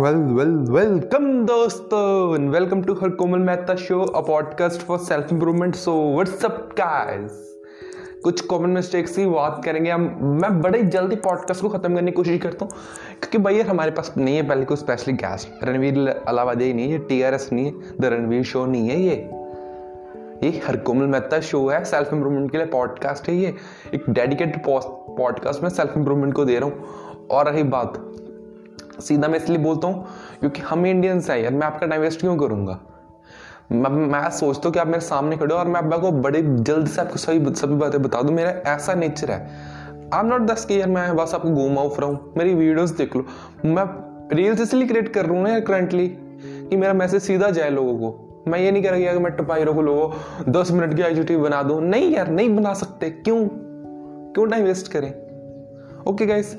Well, well, welcome दोस्तों welcome to her Komal Mehta show, a podcast for self improvement. So what's up कुछ common mistakes की बात करेंगे हम। मैं बड़े जल्दी पॉडकास्ट को ख़त्म करने की कोशिश करता हूँ क्योंकि भाई यार हमारे पास नहीं है पहले कोई स्पेशली गेस्ट रणवीर अलावादी नहीं है टी आर एस नहीं है द रणवीर शो नहीं है ये। ये हर कोमल मेहता शो है सेल्फ इंप्रूवमेंट के लिए पॉडकास्ट है ये। एक डेडिकेटेड पॉडकास्ट में सेल्फ इंप्रूवमेंट को दे रहा हूँ। और रही बात सीधा मैं इसलिए बोलता हूँ, क्योंकि हम इंडियंस हैं यार मैं आपका टाइम वेस्ट क्यों करूँगा? मैं मैं सोचता हूँ कि आप मेरे सामने खड़े हो और मैं आपको बड़े जल्द से आपको सभी सभी बातें बता दूँ। मेरा ऐसा नेचर है। आई एम नॉट दस के यार मैं बस आपको घूमा उफ रहा हूँ मेरी वीडियोस देख लो। मैं रील्स इसलिए क्रिएट कर रहा हूँ ना यार करंटली कि मेरा मैसेज सीधा जाए लोगों को। मैं ये नहीं कह रहा कि मैं टपाई रखू लोगों दस मिनट की आई बना दूँ। नहीं यार, नहीं बना सकते। क्यों? क्यों टाइम वेस्ट करें? ओके गाइस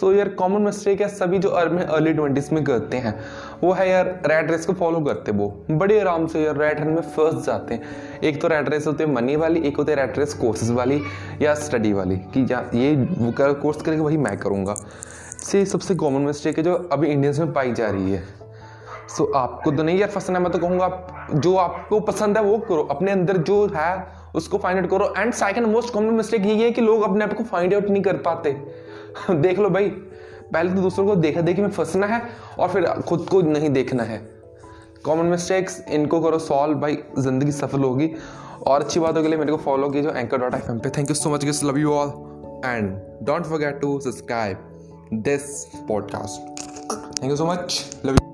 सो यार कॉमन मिस्टेक है सभी जो अर्ली ट्वेंटीज में करते हैं वो है यार रैट रेस को फॉलो करते वो। बड़े आराम से यार रैट रेस में फ़र्स्ट जाते हैं। एक तो रैट रेस होते हैं मनी वाली एक होते रैट रेस कोर्सेज वाली या स्टडी वाली कि या ये कर, कोर्स करेगा वही मैं करूँगा। से सबसे कॉमन मिस्टेक है जो अभी इंडियंस में पाई जा रही है। सो so, आपको तो नहीं यार पसंद है मैं तो कहूँगा आप जो आपको पसंद है वो करो। अपने अंदर जो है उसको फाइंड आउट करो। And second most common mistake ये है कि लोग अपने आप को फाइंड आउट नहीं कर पाते। देख लो भाई, पहले तो दूसरों को देखा देखी में फंसना है और फिर खुद को नहीं देखना है। कॉमन मिस्टेक्स इनको करो सॉल्व भाई, ज़िंदगी सफल होगी। और अच्छी बातों के लिए मेरे को फॉलो कीजिए एंकर डॉट एफ़ एम पे। Thank you so much guys love you all and don't forget to subscribe this podcast thank you so much love you